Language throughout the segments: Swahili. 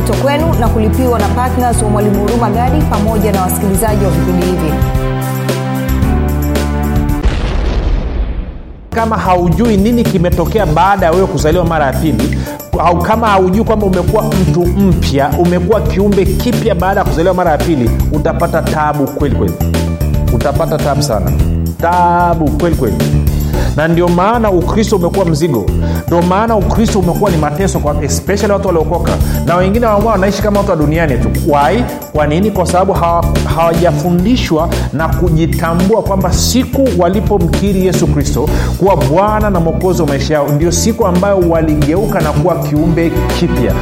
kinaletwa kwenu na kulipiwa na ptns wa mwalimu huruma gadi pamoja na wasikilizaji wa vipindi hivi. Kama haujui nini kimetokea baada ya wewe kuzaliwa mara ya pili au kama haujui kwamba umekuwa mtu mpya umekuwa kiumbe kipya baada ya kuzaliwa mara ya pili utapata tabu kweli kweli. Utapata tabu sana. Tabu kweli kweli na ndio maana ukristo umekuwa mzigo. Ndio maana ukristo umekuwa ni mateso kwa especially watu waliokoka. Na wengine ambao wanaishi kama watu wa duniani tu. Wai kwa nini? Kwa sababu hawa- hawajafundishwa na kujitambua kwamba siku walipomkiri yesu kristo kuwa bwana na mwokozi wa maisha yao ndio siku ambayo waligeuka na kuwa kiumbe kipya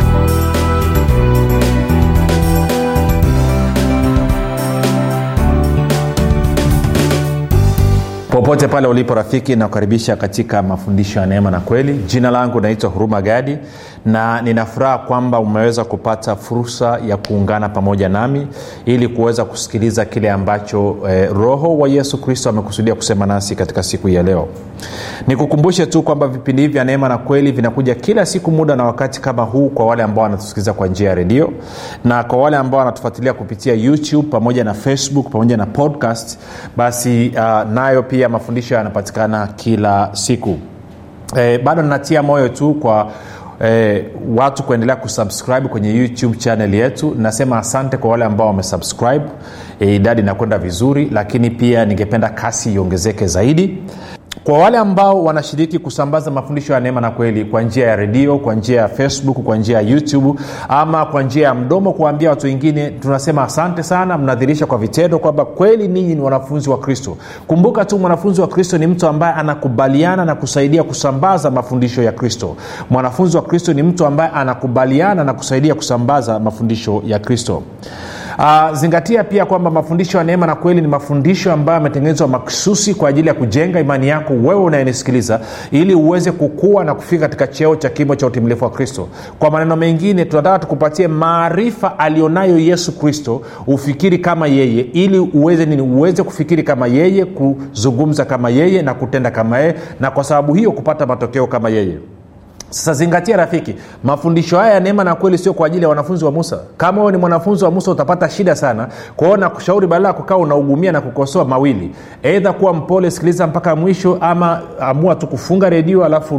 popote pale ulipo rafiki nakukaribisha katika mafundisho ya neema na kweli. Jina langu naitwa huruma gadi na ninafuraha kwamba umeweza kupata fursa ya kuungana pamoja nami ili kuweza kusikiliza kile ambacho eh, roho wa yesu kristo amekusudia kusema nasi katika siku hii ya leo. Nikukumbushe tu kwamba vipindi hivi vya neema na kweli vinakuja kila siku muda na wakati kama huu kwa wale ambao wanatusikiliza kwa njia ya redio na kwa wale ambao wanatufuatilia kupitia youtube pamoja na facebook pamoja na podcast basi uh, nayo pia mafundisho yanapatikana kila siku. Eh, bado ninatia moyo tu kwa E, watu kuendelea kusubscribe kwenye youtube channel yetu. Nasema asante kwa wale ambao wamesubscribe. Eh, idadi inakwenda vizuri lakini pia ningependa kasi iongezeke zaidi kwa wale ambao wanashiriki kusambaza mafundisho ya neema na kweli kwa njia ya redio kwa njia ya facebook kwa njia ya youtube ama kwa njia ya mdomo kuwaambia watu wengine tunasema asante sana mnadhirisha kwa vitendo kwamba kweli ninyi ni wanafunzi wa kristo. Kumbuka tu mwanafunzi wa kristo ni mtu ambaye anakubaliana na kusaidia kusambaza mafundisho ya kristo. Mwanafunzi wa kristo ni mtu ambaye anakubaliana na kusaidia kusambaza mafundisho ya kristo Uh, zingatia pia kwamba mafundisho ya neema na kweli ni mafundisho ambayo yametengenezwa maksusi kwa ajili ya kujenga imani yako wewe unayenisikiliza ili uweze kukua na kufika katika cheo cha kimo cha utimilifu wa kristo. Kwa maneno mengine tunataka tukupatie maarifa alionayo yesu kristo ufikiri kama yeye ili uweze nini? Uweze kufikiri kama yeye kuzungumza kama yeye na kutenda kama yeye na kwa sababu hiyo kupata matokeo kama yeye sasa zingatia rafiki mafundisho haya ya neema na kweli sio kwa ajili ya wanafunzi wa musa. Kama wewe ni mwanafunzi wa musa utapata shida sana kwao na kushauri badala ya kukaa unaugumia na kukosoa mawili. Eidha kuwa mpole sikiliza mpaka mwisho ama amua tu kufunga redio alafu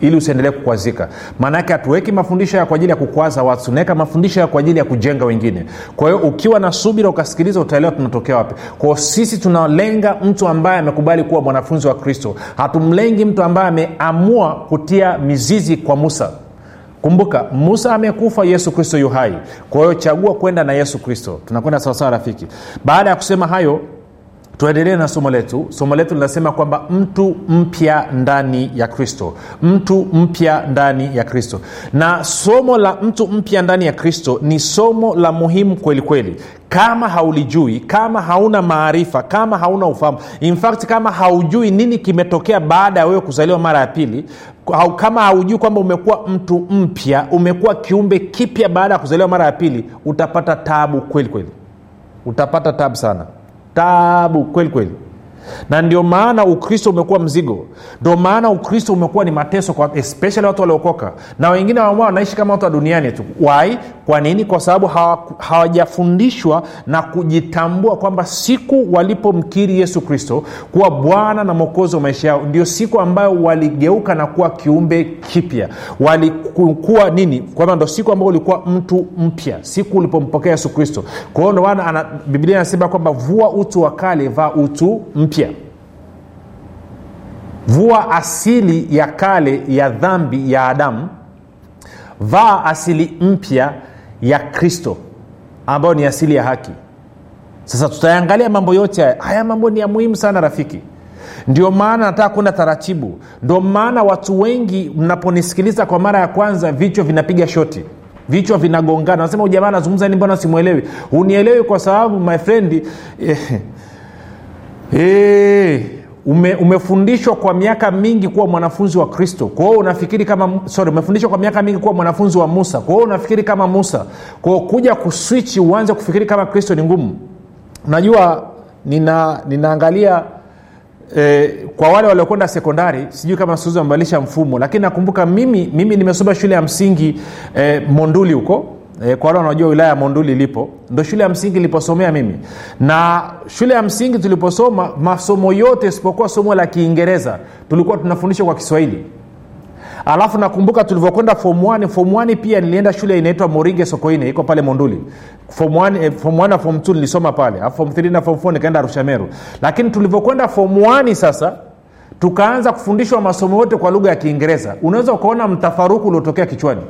ili usiendelee kukwazika. Maanaake hatuweki mafundisho ya kwa ajili ya kukwaza watu tunaweka mafundisho ya kwa ajili ya kujenga wengine. Kwa hiyo ukiwa na subira ukasikiliza utaelewa tunatokea wapi. Kwao sisi tunalenga mtu ambaye amekubali kuwa mwanafunzi wa kristo. Hatumlengi mtu ambaye ameamua kutia mizizi kwa musa. Kumbuka musa amekufa yesu kristo yu hai. Kwa hiyo chagua kwenda na yesu kristo. Tunakwenda sawasawa rafiki. Baada ya kusema hayo tuendelee na somo letu. Somo letu linasema kwamba mtu mpya ndani ya kristo. Mtu mpya ndani ya kristo. Na somo la mtu mpya ndani ya kristo ni somo la muhimu kweli kweli. Kama haulijui kama hauna maarifa kama hauna ufahamu in kama haujui nini kimetokea baada ya wewe kuzaliwa mara ya pili kama haujui kwamba umekuwa mtu mpya umekuwa kiumbe kipya baada ya kuzaliwa mara ya pili utapata tabu kweli kweli. Utapata tabu sana tabu kweli kweli na ndio maana ukristo umekuwa mzigo. Ndio maana ukristo umekuwa ni mateso kwa especially watu waliokoka. Na wengine wama wanaishi kama watu wa duniani tu. Wai kwa nini? Kwa sababu hawa- hawajafundishwa na kujitambua kwamba siku walipomkiri yesu kristo kuwa bwana na mwokozi wa maisha yao ndio siku ambayo waligeuka na kuwa kiumbe kipya. Walikuwa nini? Kwamba ndo siku ambayo ulikuwa mtu mpya siku ulipompokea yesu kristo. Kwa hiyo ndomaana biblia inasema kwamba vua utu wa kale vaa utu mpya vua asili ya kale ya dhambi ya adamu. Vaa asili mpya ya kristo ambayo ni asili ya haki. Sasa tutayangalia mambo yote haya. Haya mambo ni ya muhimu sana rafiki. Ndio maana nataka kwenda taratibu. Ndio maana watu wengi mnaponisikiliza kwa mara ya kwanza vichwa vinapiga shoti. Vichwa vinagongana. Nasema ujamaa anazungumza ni mbona simwelewi unielewi kwa sababu my friend eh, eh, ume, umefundishwa kwa miaka mingi kuwa mwanafunzi wa kristo. Kwa hiyo unafikiri kama sorry umefundishwa kwa miaka mingi kuwa mwanafunzi wa musa. Kwa hiyo unafikiri kama musa. Kwa hiyo kuja kuswichi uanze kufikiri kama kristo ni ngumu. Najua nina ninaangalia E, kwa wale waliokwenda sekondari sijui kama siuzi wamebadilisha mfumo lakini nakumbuka mimi mimi nimesoma shule ya msingi e, monduli huko e, kwa wale wanaojua wilaya ya monduli ilipo ndo shule ya msingi iliposomea mimi. Na shule ya msingi tuliposoma masomo yote isipokuwa somo la kiingereza tulikuwa tunafundishwa kwa kiswahili. Alafu nakumbuka tulivyokwenda fom fom pia nilienda shule inaitwa moringe sokoine iko pale monduli. Fom eh, na fom t nilisoma pale fom na fom 4 nikaenda arushameru lakini tulivyokwenda fom sasa tukaanza kufundishwa masomo yote kwa lugha ya kiingereza. Unaweza ukaona mtafaruku uliotokea kichwani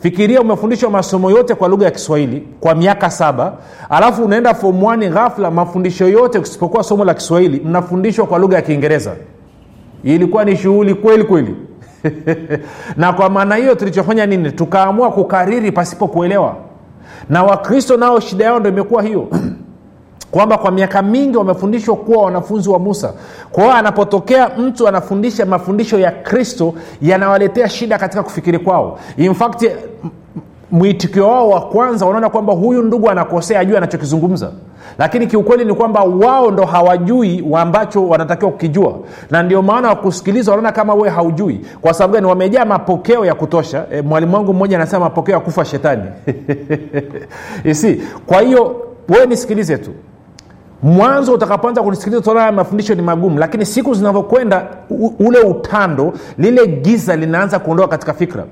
fikiria umefundishwa masomo yote kwa lugha ya kiswahili kwa miaka saba alafu unaenda fom ghafla mafundisho yote usipokuwa somo la kiswahili mnafundishwa kwa lugha ya kiingereza. Ilikuwa ni shughuli kweli kweli. Na kwa maana hiyo tulichofanya nini? Tukaamua kukariri pasipo kuelewa. Na wakristo nao shida yao ndo imekuwa hiyo kwamba kwa miaka mingi wamefundishwa kuwa wanafunzi wa musa. Kwa hiyo anapotokea mtu anafundisha mafundisho ya kristo yanawaletea shida katika kufikiri kwao. In fact mwitikio wao wa kwanza wanaona kwamba huyu ndugu anakosea ajui anachokizungumza. Lakini kiukweli ni kwamba wao ndo hawajui ambacho wanatakiwa kukijua. Na ndio maana wakusikiliza wanaona kama we haujui. Kwa sababu gani? Wamejaa mapokeo ya kutosha. E, mwalimu wangu mmoja anasema mapokeo ya kufa shetani. Isi kwa hiyo wewe nisikilize tu mwanzo utakapoanza kunisikiliza ya mafundisho ni magumu lakini siku zinavyokwenda ule utando lile giza linaanza kuondoka katika fikra.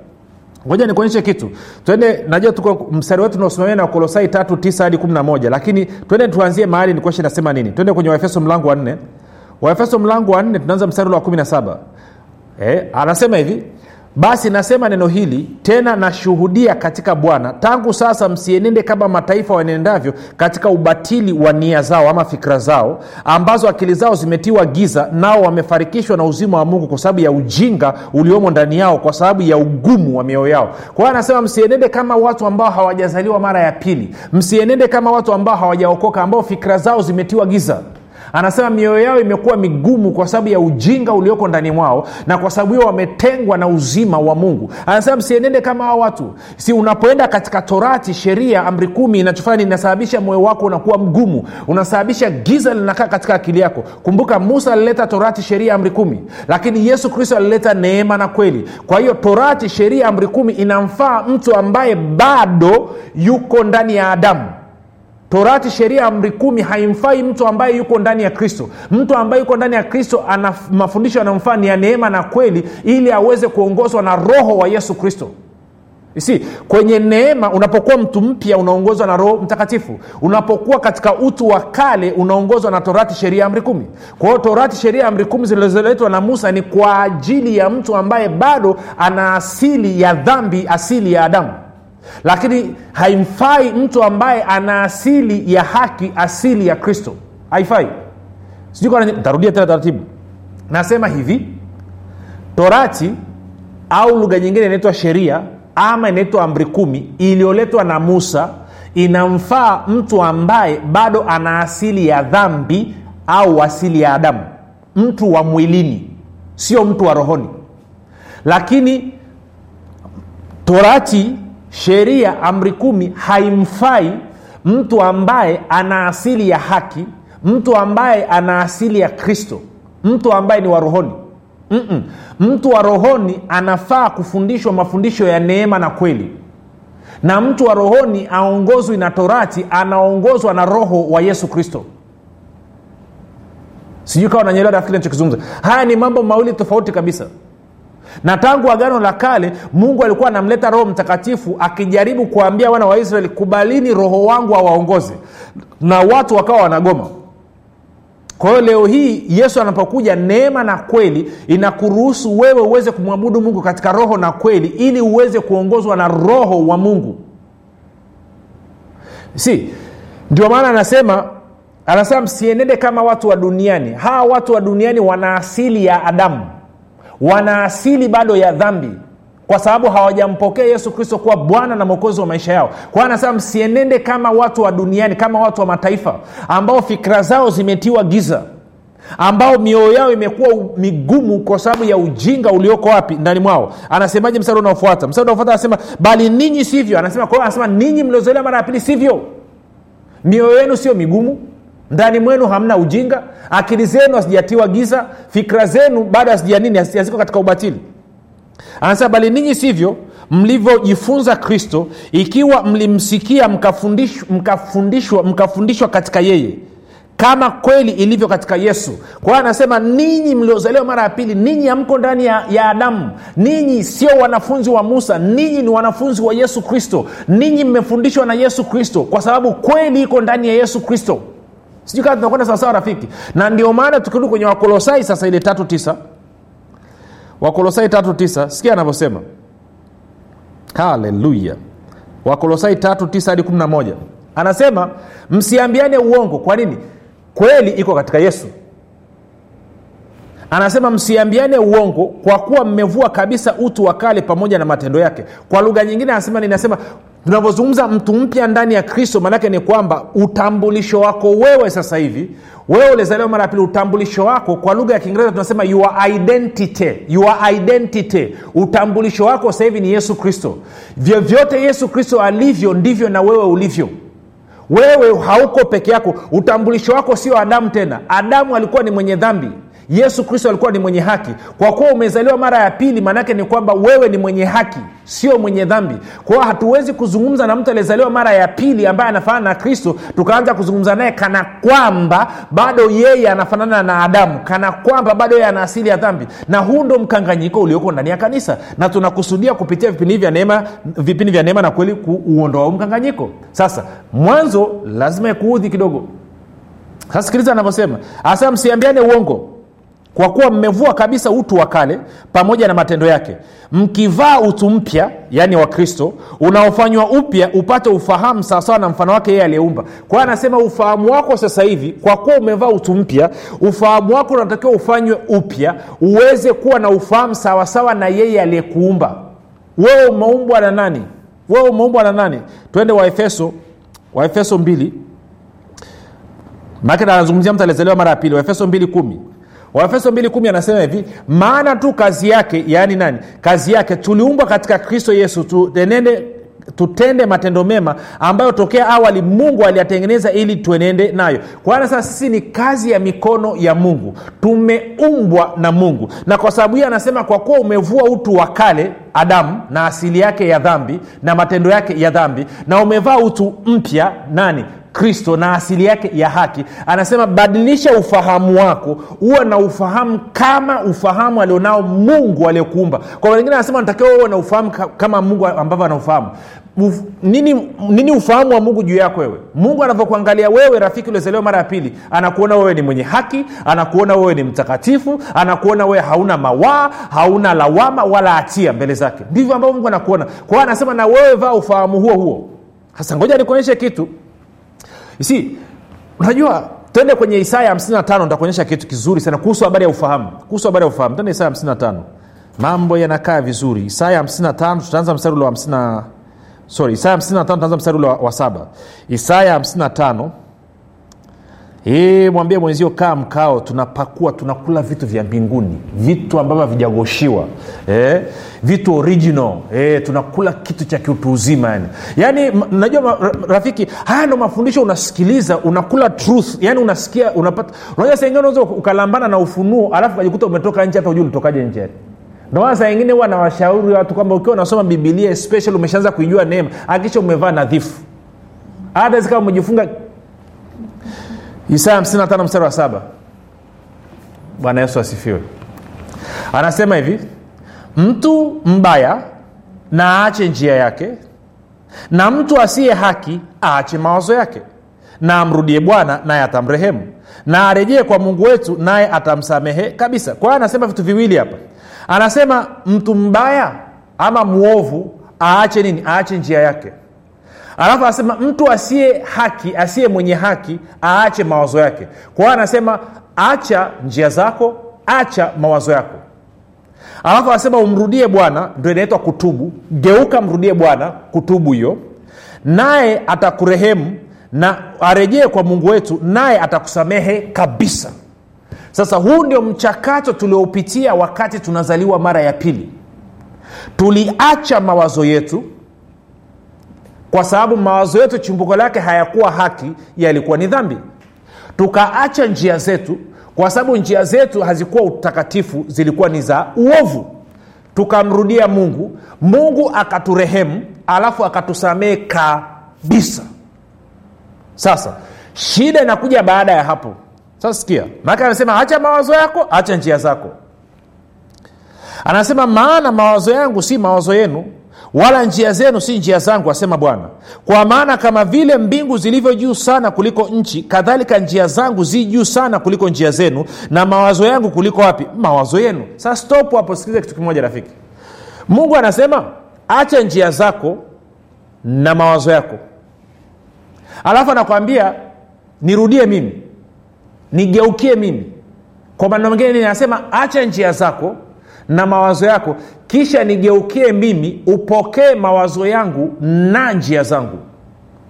Ngoja nikuonyeshe kitu. Twende najua tuko mstari wetu unaosimamia na kolosai tatu tisa hadi kumi na moja lakini twende tuanzie mahali nikueshe nasema nini. Twende kwenye waefeso mlango wa nne. Waefeso mlango wa nne tunaanza mstari ule wa kumi na saba. Eh, anasema hivi basi nasema neno hili tena nashuhudia katika bwana tangu sasa msienende kama mataifa wanendavyo katika ubatili wa nia zao ama fikira zao ambazo akili zao zimetiwa giza nao wamefarikishwa na uzima wa mungu kwa sababu ya ujinga uliomo ndani yao kwa sababu ya ugumu wa mioyo yao. Kwa anasema msienende kama watu ambao hawajazaliwa mara ya pili msienende kama watu ambao hawajaokoka ambao fikira zao zimetiwa giza anasema mioyo yao imekuwa migumu kwa sababu ya ujinga ulioko ndani mwao na kwa sababu hiyo wametengwa na uzima wa mungu. Anasema msienende kama hao watu. Si unapoenda katika torati sheria amri kumi inachofanya inasababisha moyo wako unakuwa mgumu. Unasababisha giza linakaa katika akili yako. Kumbuka musa alileta torati sheria amri kumi. Lakini yesu kristo alileta neema na kweli. Kwa hiyo torati sheria amri kumi inamfaa mtu ambaye bado yuko ndani ya adamu torati sheria amri kumi haimfai mtu ambaye yuko ndani ya kristo. Mtu ambaye yuko ndani ya kristo ana mafundisho yanamfaa ni ya neema na kweli ili aweze kuongozwa na roho wa yesu kristo. Si kwenye neema unapokuwa mtu mpya unaongozwa na roho mtakatifu. Unapokuwa katika utu wa kale unaongozwa na torati sheria amri kumi. Kwa hiyo torati sheria amri kumi zilizoletwa na musa ni kwa ajili ya mtu ambaye bado ana asili ya dhambi asili ya adamu lakini haimfai mtu ambaye ana asili ya haki asili ya kristo. Haifai. Sijuitarudia tena taratibu. Nasema hivi torati au lugha nyingine inaitwa sheria ama inaitwa amri kumi iliyoletwa na musa inamfaa mtu ambaye bado ana asili ya dhambi au asili ya adamu. Mtu wa mwilini sio mtu wa rohoni. Lakini torati sheria amri kumi haimfai mtu ambaye ana asili ya haki mtu ambaye ana asili ya kristo. Mtu ambaye ni wa rohoni. Mm-mm. mtu wa rohoni anafaa kufundishwa mafundisho ya neema na kweli. Na mtu wa rohoni aongozwi na torati anaongozwa na roho wa yesu kristo. Sijui kawa nanyelewa nafikiri nachokizungumza. Haya ni mambo mawili tofauti kabisa na tangu agano la kale mungu alikuwa anamleta roho mtakatifu akijaribu kuambia wana wa israeli kubalini roho wangu awaongoze. Na watu wakawa wanagoma. Kwa hiyo leo hii yesu anapokuja neema na kweli inakuruhusu wewe uweze kumwabudu mungu katika roho na kweli ili uweze kuongozwa na roho wa mungu. Si ndio maana anasema anasema msienende kama watu wa duniani. Hawa watu wa duniani wana asili ya adamu wana asili bado ya dhambi kwa sababu hawajampokea yesu kristo kuwa bwana na mwokozi wa maisha yao. Kwa anasema msienende kama watu wa duniani kama watu wa mataifa ambao fikira zao zimetiwa giza ambao mioyo yao imekuwa migumu kwa sababu ya ujinga ulioko wapi? Ndani mwao. Anasemaje mstari unaofuata? Mstari unaofuata anasema bali ninyi sivyo. Anasema kwa anasema ninyi mliozaliwa mara ya pili sivyo. Mioyo yenu sio migumu ndani mwenu hamna ujinga akili zenu hazijatiwa giza fikra zenu bado hazijanini haziko katika ubatili. Anasema bali ninyi sivyo mlivyojifunza kristo ikiwa mlimsikia mkafundishwa, mkafundishwa, mkafundishwa katika yeye kama kweli ilivyo katika yesu. Kwa hiyo anasema ninyi mliozaliwa mara ya pili ninyi hamko ndani ya, ya adamu. Ninyi sio wanafunzi wa musa ninyi ni wanafunzi wa yesu kristo. Ninyi mmefundishwa na yesu kristo kwa sababu kweli iko ndani ya yesu kristo sijui kaa tunakwenda sawasawa rafiki. Na ndio maana tukirudi kwenye wakolosai sasa ile tatu tisa. Wakolosai tatu tisa sikia anavyosema. Haleluya. Wakolosai tatu tisa hadi kumi na moja. Anasema msiambiane uongo kwa nini? Kweli iko katika yesu. Anasema msiambiane uongo kwa kuwa mmevua kabisa utu wa kale pamoja na matendo yake. Kwa lugha nyingine anasema ninasema tunavyozungumza mtu mpya ndani ya kristo maanake ni kwamba utambulisho wako wewe sasa hivi wewe ulizaliwa mara ya pili utambulisho wako kwa lugha ya kiingereza tunasema your identity your identity. Utambulisho wako sasa hivi ni yesu kristo. Vyovyote yesu kristo alivyo ndivyo na wewe ulivyo. Wewe hauko peke yako. Utambulisho wako sio adamu tena. Adamu alikuwa ni mwenye dhambi yesu kristo alikuwa ni mwenye haki. Kwa kuwa umezaliwa mara ya pili maanaake ni kwamba wewe ni mwenye haki sio mwenye dhambi. Kwao hatuwezi kuzungumza na mtu aliyezaliwa mara ya pili ambaye anafanana na kristo tukaanza kuzungumza naye kana kwamba bado yeye anafanana na adamu kana kwamba bado yeye ana asili ya dhambi. Na huu ndo mkanganyiko ulioko ndani ya kanisa. Na tunakusudia kupitia vipindi vya neema na kweli kuuondoa mkanganyiko. Sasa mwanzo lazima ikuudhi kidogo. Sasa sikiliza anavyosema. Asema msiambiane uongo kwa kuwa mmevua kabisa utu wa kale pamoja na matendo yake. Mkivaa utu mpya yaani wa kristo unaofanywa upya upate ufahamu sawasawa na mfano wake yeye aliyeumba. Kwa anasema ufahamu wako sasa hivi kwa kuwa umevaa utu mpya ufahamu wako unatakiwa ufanywe upya uweze kuwa na ufahamu sawasawa na yeye aliyekuumba. Wewe umeumbwa na nani? Wewe umeumbwa na nani? Twende waefeso waefeso mbili. Maake anazungumzia mtu aliyezaliwa mara ya pili waefeso mbili kumi waefeso 2 anasema hivi maana tu kazi yake yaani nani? Kazi yake tuliumbwa katika kristo yesu tuenende tutende matendo mema ambayo tokea awali mungu aliyatengeneza ili tuenende nayo. Kwa hiyo sasa sisi ni kazi ya mikono ya mungu. Tumeumbwa na mungu. Na kwa sababu hiyo anasema kwa kuwa umevua utu wa kale adamu na asili yake ya dhambi na matendo yake ya dhambi na umevaa utu mpya nani kristo na asili yake ya haki. Anasema badilisha ufahamu wako uwe na ufahamu kama ufahamu alionao mungu aliyekuumba kwa wengine anasema natakiwa uwe na ufahamu kama mungu ambavyo anaufahamu. Uf, nini, nini ufahamu wa mungu juu yako wewe? Mungu anavyokuangalia wewe rafiki uliozaliwa mara ya pili anakuona wewe ni mwenye haki anakuona wewe ni mtakatifu anakuona wewe hauna mawaa hauna lawama wala hatia mbele zake. Ndivyo ambavyo mungu anakuona. Kwa hiyo anasema na wewe vaa ufahamu huo huo. Sasa ngoja nikuonyeshe kitu si unajua twende kwenye isaya 55 nitakuonyesha kitu kizuri sana kuhusu habari ya ufahamu. Kuhusu habari ya ufahamu. Twende isaya 55 mambo yanakaa vizuri. Isaya 55 tutaanza mstari ule wa 50 sorry isaya 55 tutaanza mstari ule wa saba. Isaya 55 E, mwambie mwenzio kaa mkao tunapakua tunakula vitu vya mbinguni. Vitu ambavyo havijagoshiwa. E, vitu original. E, tunakula kitu cha kiutu uzima yani. Yaani najua rafiki haya ndo mafundisho unasikiliza unakula truth. Yani unasikia unapata unajua saingine unaweza ukalambana na ufunuo alafu ukajikuta umetoka nje hata ujui ulitokaje nje ndomaana saa ingine huwa nawashauri watu kwamba ukiwa unasoma bibilia especially umeshaanza kuijua neema akisha umevaa nadhifu. Hata zikawa umejifunga isaya 55 mstari wa saba. Bwana yesu asifiwe. Anasema hivi mtu mbaya na aache njia yake na mtu asiye haki aache mawazo yake na amrudie bwana naye atamrehemu na arejee kwa mungu wetu naye atamsamehe kabisa. Kwa hiyo anasema vitu viwili hapa. Anasema mtu mbaya ama mwovu aache nini? Aache njia yake alafu anasema mtu asiye haki asiye mwenye haki aache mawazo yake. Kwa anasema acha njia zako acha mawazo yako. Alafu anasema umrudie bwana ndo inaitwa kutubu. Geuka mrudie bwana kutubu hiyo. Naye atakurehemu na arejee kwa mungu wetu naye atakusamehe kabisa. Sasa huu ndio mchakato tulioupitia wakati tunazaliwa mara ya pili. Tuliacha mawazo yetu kwa sababu mawazo yetu chimbuko lake hayakuwa haki yalikuwa ni dhambi. Tukaacha njia zetu kwa sababu njia zetu hazikuwa utakatifu zilikuwa ni za uovu. Tukamrudia mungu. Mungu akaturehemu alafu akatusamehe kabisa. Sasa shida inakuja baada ya hapo. Sasa sikia maake anasema acha mawazo yako acha njia zako. Anasema maana mawazo yangu si mawazo yenu wala njia zenu si njia zangu asema bwana. Kwa maana kama vile mbingu zilivyo juu sana kuliko nchi kadhalika njia zangu zi juu sana kuliko njia zenu. Na mawazo yangu kuliko wapi? Mawazo yenu. Sasa stop hapo sikiliza kitu kimoja rafiki. Mungu anasema acha njia zako na mawazo yako. Alafu anakwambia nirudie mimi. Nigeukie mimi. Kwa maneno mengine nasema acha njia zako na mawazo yako. Kisha nigeukie mimi upokee mawazo yangu na njia zangu.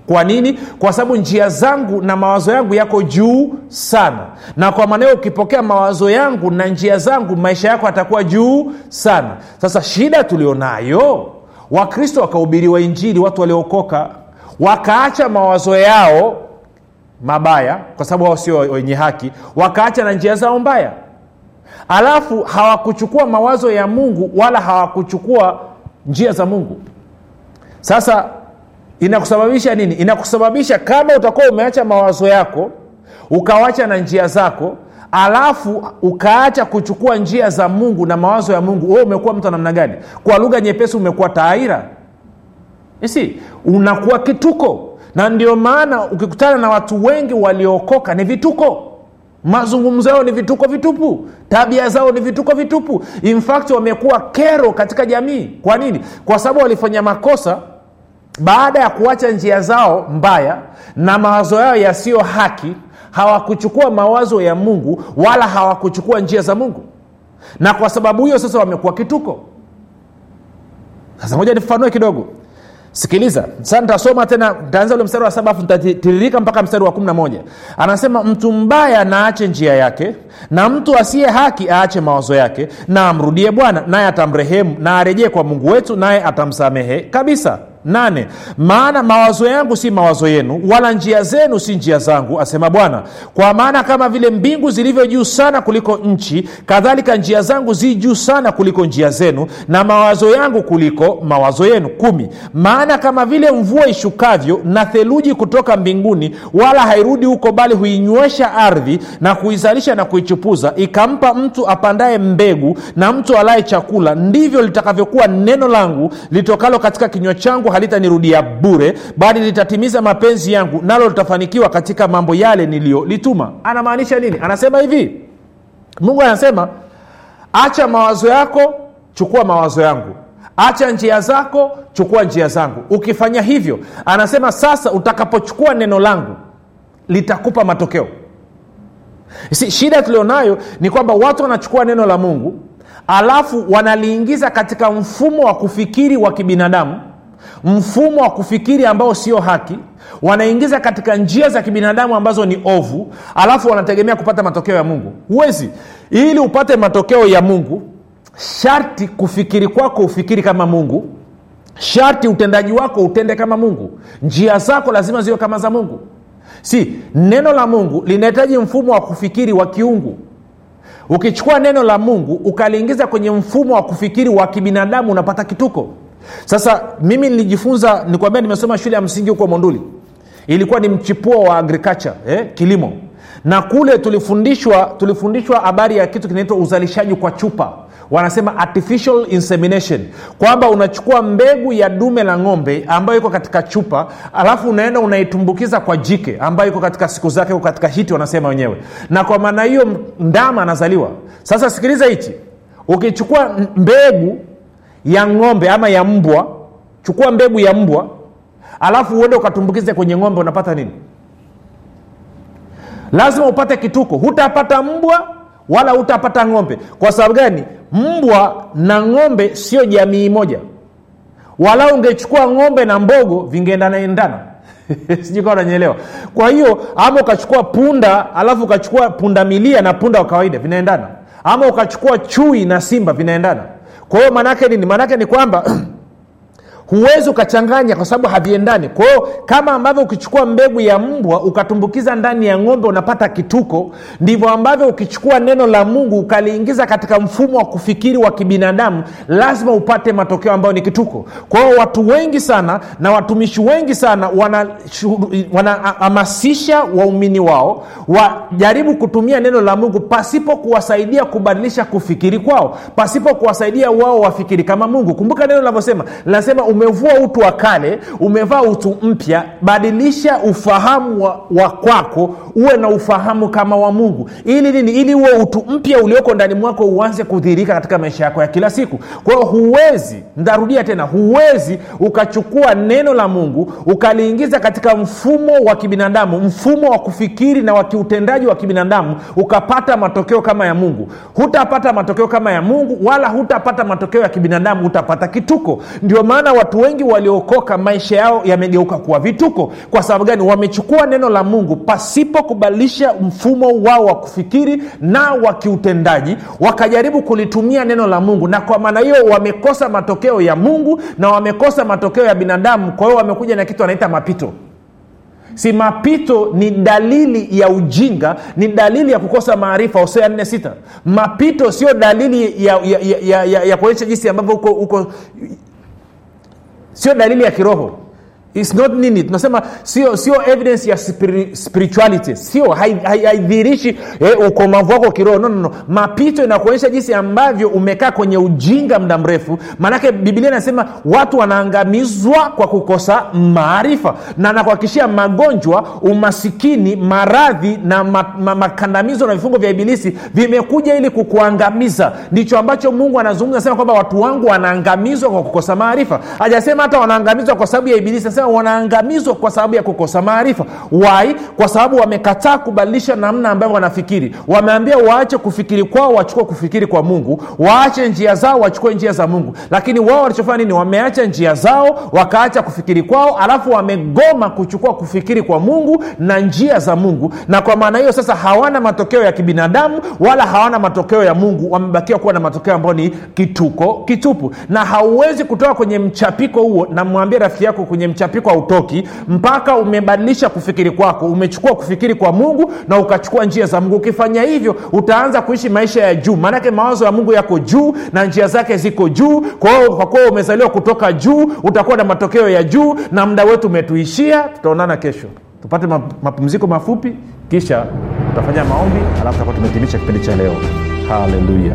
Kwa nini? Kwa sababu njia zangu na mawazo yangu yako juu sana. Na kwa maneo ukipokea mawazo yangu na njia zangu maisha yako atakuwa juu sana. Sasa shida tulionayo wakristo wakahubiriwa injili watu waliokoka wakaacha mawazo yao mabaya kwa sababu wao sio wenye haki wakaacha na njia zao mbaya alafu hawakuchukua mawazo ya mungu wala hawakuchukua njia za mungu. Sasa inakusababisha nini? Inakusababisha kama utakuwa umeacha mawazo yako ukawacha na njia zako alafu ukaacha kuchukua njia za mungu na mawazo ya mungu wewe umekuwa mtu wa namna gani? Kwa lugha nyepesi umekuwa taaira isi unakuwa kituko. Na ndio maana ukikutana na watu wengi waliookoka ni vituko mazungumzo yao ni vituko vitupu. Tabia zao ni vituko vitupu. In fact wamekuwa kero katika jamii. Kwa nini? Kwa sababu walifanya makosa baada ya kuacha njia zao mbaya na mawazo yao yasiyo haki. Hawakuchukua mawazo ya mungu wala hawakuchukua njia za mungu. Na kwa sababu hiyo sasa wamekuwa kituko. Sasa moja nifafanue kidogo sikiliza. Sasa nitasoma tena ntaanza ule mstari wa saba afu nitatiririka mpaka mstari wa kumi na moja. Anasema mtu mbaya naache njia yake na mtu asiye haki aache mawazo yake na amrudie bwana naye atamrehemu na arejee kwa mungu wetu naye atamsamehe kabisa nane maana mawazo yangu si mawazo yenu wala njia zenu si njia zangu asema bwana. Kwa maana kama vile mbingu zilivyo juu sana kuliko nchi kadhalika njia zangu zi juu sana kuliko njia zenu na mawazo yangu kuliko mawazo yenu. Kumi maana kama vile mvua ishukavyo na theluji kutoka mbinguni wala hairudi huko bali huinywesha ardhi na kuizalisha na kuichupuza ikampa mtu apandaye mbegu na mtu alaye chakula ndivyo litakavyokuwa neno langu litokalo katika kinywa changu halitanirudia bure bali litatimiza mapenzi yangu nalo litafanikiwa katika mambo yale niliyolituma. Anamaanisha nini? Anasema hivi. Mungu anasema acha mawazo yako chukua mawazo yangu. Acha njia zako chukua njia zangu. Ukifanya hivyo anasema sasa utakapochukua neno langu litakupa matokeo. Si shida tulionayo ni kwamba watu wanachukua neno la mungu alafu wanaliingiza katika mfumo wa kufikiri wa kibinadamu mfumo wa kufikiri ambao sio haki wanaingiza katika njia za kibinadamu ambazo ni ovu alafu wanategemea kupata matokeo ya mungu. Huwezi. Ili upate matokeo ya mungu sharti kufikiri kwako ufikiri kama mungu. Sharti utendaji wako utende kama mungu. Njia zako lazima ziwe kama za mungu. Si neno la mungu linahitaji mfumo wa kufikiri wa kiungu. Ukichukua neno la mungu ukaliingiza kwenye mfumo wa kufikiri wa kibinadamu unapata kituko sasa mimi nilijifunza nikwambia nimesoma shule ya msingi huko monduli. Ilikuwa ni mchipuo wa agriculture eh, kilimo. Na kule tulifundishwa tulifundishwa habari ya kitu kinaitwa uzalishaji kwa chupa. Wanasema artificial insemination. Kwamba unachukua mbegu ya dume la ng'ombe ambayo iko katika chupa alafu unaenda unaitumbukiza kwa jike ambayo iko katika siku zake iko katika hiti wanasema wenyewe. Na kwa maana hiyo ndama anazaliwa. Sasa sikiliza hichi. Ukichukua mbegu ya ng'ombe ama ya mbwa. Chukua mbegu ya mbwa alafu uende ukatumbukize kwenye ng'ombe unapata nini? Lazima upate kituko. Hutapata mbwa wala hutapata ng'ombe. Kwa sababu gani? Mbwa na ng'ombe sio jamii moja. Wala ungechukua ng'ombe na mbogo vingeendanaendana. Sijui kawa kwa hiyo ama ukachukua punda alafu ukachukua punda milia na punda wa kawaida vinaendana. Ama ukachukua chui na simba vinaendana kwa hiyo maanaake nini? Maanaake ni kwamba huwezi ukachanganya kwa sababu haviendani. Kwahio kama ambavyo ukichukua mbegu ya mbwa ukatumbukiza ndani ya ng'ombe unapata kituko ndivyo ambavyo ukichukua neno la mungu ukaliingiza katika mfumo wa kufikiri wa kibinadamu lazima upate matokeo ambayo ni kituko. Kwahio watu wengi sana na watumishi wengi sana wanahamasisha wana waumini wao wajaribu kutumia neno la mungu pasipo kuwasaidia kubadilisha kufikiri kwao pasipo kuwasaidia wao wafikiri kama mungu. Kumbuka neno linavyosema linasema umevua utu wa kale umevaa utu mpya badilisha ufahamu wa, wa kwako uwe na ufahamu kama wa mungu. Ili nini? Ili huo utu mpya ulioko ndani mwako uanze kudhihirika katika maisha yako ya kila siku. Kwa huwezi ntarudia tena huwezi ukachukua neno la mungu ukaliingiza katika mfumo wa kibinadamu mfumo wa kufikiri na wa kiutendaji wa kibinadamu ukapata matokeo kama ya mungu. Hutapata matokeo kama ya mungu wala hutapata matokeo ya kibinadamu utapata kituko. Ndio maana watu wengi waliokoka maisha yao yamegeuka kuwa vituko. Kwa sababu gani? Wamechukua neno la mungu pasipo kubadilisha mfumo wao wa kufikiri na wa kiutendaji. Wakajaribu kulitumia neno la mungu na kwa maana hiyo wamekosa matokeo ya mungu na wamekosa matokeo ya binadamu. Kwa hiyo wamekuja na kitu anaita mapito. Si mapito ni dalili ya ujinga ni dalili ya kukosa maarifa. Hosea 46 mapito sio dalili ya, ya, ya, ya, ya, kuonyesha jinsi ambavyo uko, uko sio dalili ya kiroho It's not nini. Tunasema sio sio evidence ya spiri, spirituality. Sio haidhihirishi hai, eh, ukomavu wako kiroho. No, no, no. mapito inakuonyesha jinsi ambavyo umekaa kwenye ujinga muda mrefu. Maanake biblia inasema watu wanaangamizwa kwa kukosa maarifa na nakuhakikishia magonjwa umasikini maradhi na ma, ma, makandamizo na vifungo vya ibilisi vimekuja ili kukuangamiza. Ndicho ambacho mungu anazungumza sema kwamba watu wangu wanaangamizwa kwa kukosa maarifa. Hajasema hata wanaangamizwa kwa sababu ya ibilisi anasema wanaangamizwa kwa sababu ya kukosa maarifa. Wai kwa sababu wamekataa kubadilisha namna ambavyo wanafikiri. Wameambia waache kufikiri kwao wachukue kufikiri kwa mungu. Waache njia zao wachukue njia za mungu. Lakini wao walichofanya nini? Wameacha njia zao wakaacha kufikiri kwao alafu wamegoma kuchukua kufikiri kwa mungu na njia za mungu. Na kwa maana hiyo sasa hawana matokeo ya kibinadamu wala hawana matokeo ya mungu. Wamebakiwa kuwa na matokeo ambayo ni kituko kitupu. Na hauwezi kutoka kwenye mchapiko huo namwambia rafiki yako kwenye mchapiko hautoki mpaka umebadilisha kufikiri kwako umechukua kufikiri kwa mungu na ukachukua njia za mungu. Ukifanya hivyo utaanza kuishi maisha ya juu. Maanake mawazo ya mungu yako juu na njia zake ziko juu. Kwa hiyo kuwa umezaliwa kutoka juu utakuwa na matokeo ya juu na muda wetu umetuishia. Tutaonana kesho. Tupate mapumziko mafupi kisha tutafanya maombi alafu tutakuwa tumehitimisha kipindi cha leo. Haleluya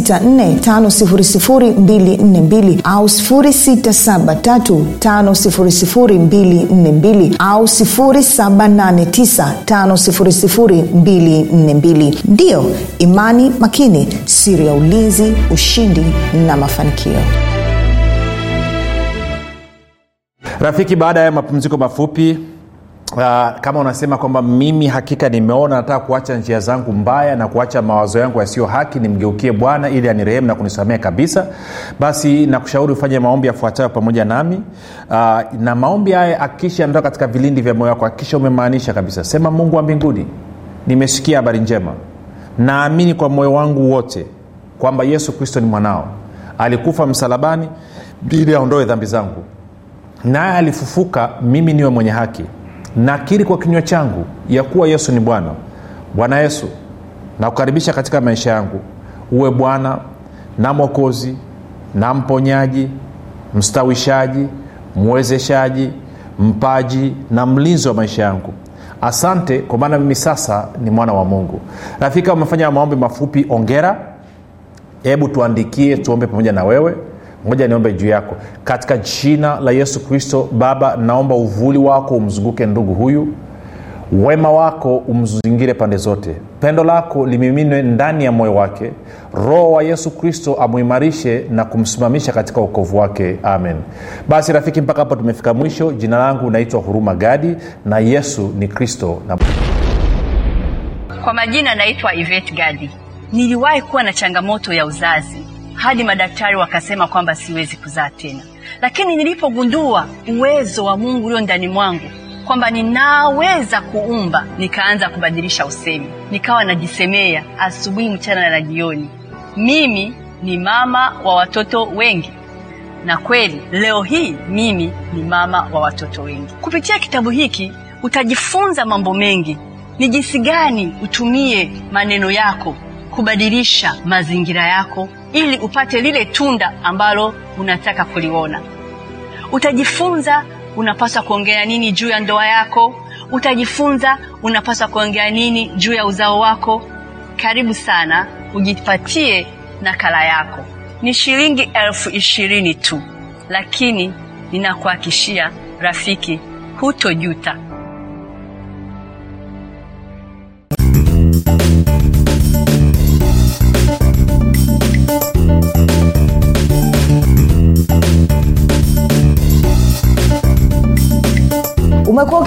6450242 au 6735242 au 7895242 ndiyo imani makini siri ya ulinzi ushindi na mafanikio. Rafiki baada ya mapumziko mafupi Uh, kama unasema kwamba mimi hakika nimeona nataka kuacha njia zangu mbaya na kuacha mawazo yangu yasiyo haki nimgeukie bwana ili anirehemu na kunisamea kabisa. Basi nakushauri ufanye maombi yafuatayo pamoja nami. Uh, na maombi haya akisha yanatoka katika vilindi vya moyo wako akisha umemaanisha kabisa. Sema mungu wa mbinguni nimesikia habari njema. Naamini kwa moyo wangu wote kwamba yesu kristo ni mwanao. Alikufa msalabani ili aondoe dhambi zangu. Naye alifufuka mimi niwe mwenye haki nakiri kwa kinywa changu ya kuwa yesu ni bwana. Bwana yesu nakukaribisha katika maisha yangu. Uwe bwana na mwokozi na mponyaji mstawishaji mwezeshaji mpaji na mlinzi wa maisha yangu. Asante kwa maana mimi sasa ni mwana wa mungu. Rafiki umefanya maombi mafupi ongera. Hebu tuandikie tuombe pamoja na wewe moja niombe juu yako. Katika jina la yesu kristo baba naomba uvuli wako umzunguke ndugu huyu. Wema wako umzingire pande zote. Pendo lako limiminwe ndani ya moyo wake. Roho wa yesu kristo amuimarishe na kumsimamisha katika ukovu wake. Amen. Basi rafiki mpaka hapo tumefika mwisho. Jina langu naitwa huruma gadi na yesu ni kristo. Na kwa majina naitwa ivet gadi. Niliwahi kuwa na changamoto ya uzazi hadi madaktari wakasema kwamba siwezi kuzaa tena. Lakini nilipogundua uwezo wa mungu ulio ndani mwangu kwamba ninaweza kuumba nikaanza kubadilisha usemi. Nikawa najisemea asubuhi mchana na jioni. Mimi ni mama wa watoto wengi. Na kweli leo hii mimi ni mama wa watoto wengi. Kupitia kitabu hiki utajifunza mambo mengi. Ni jinsi gani utumie maneno yako kubadilisha mazingira yako ili upate lile tunda ambalo unataka kuliona. Utajifunza unapaswa kuongea nini juu ya ndoa yako. Utajifunza unapaswa kuongea nini juu ya uzao wako. Karibu sana ujipatie nakala yako. Ni shilingi elfu ishirini tu lakini ninakuhakishia rafiki hutojuta umekuwa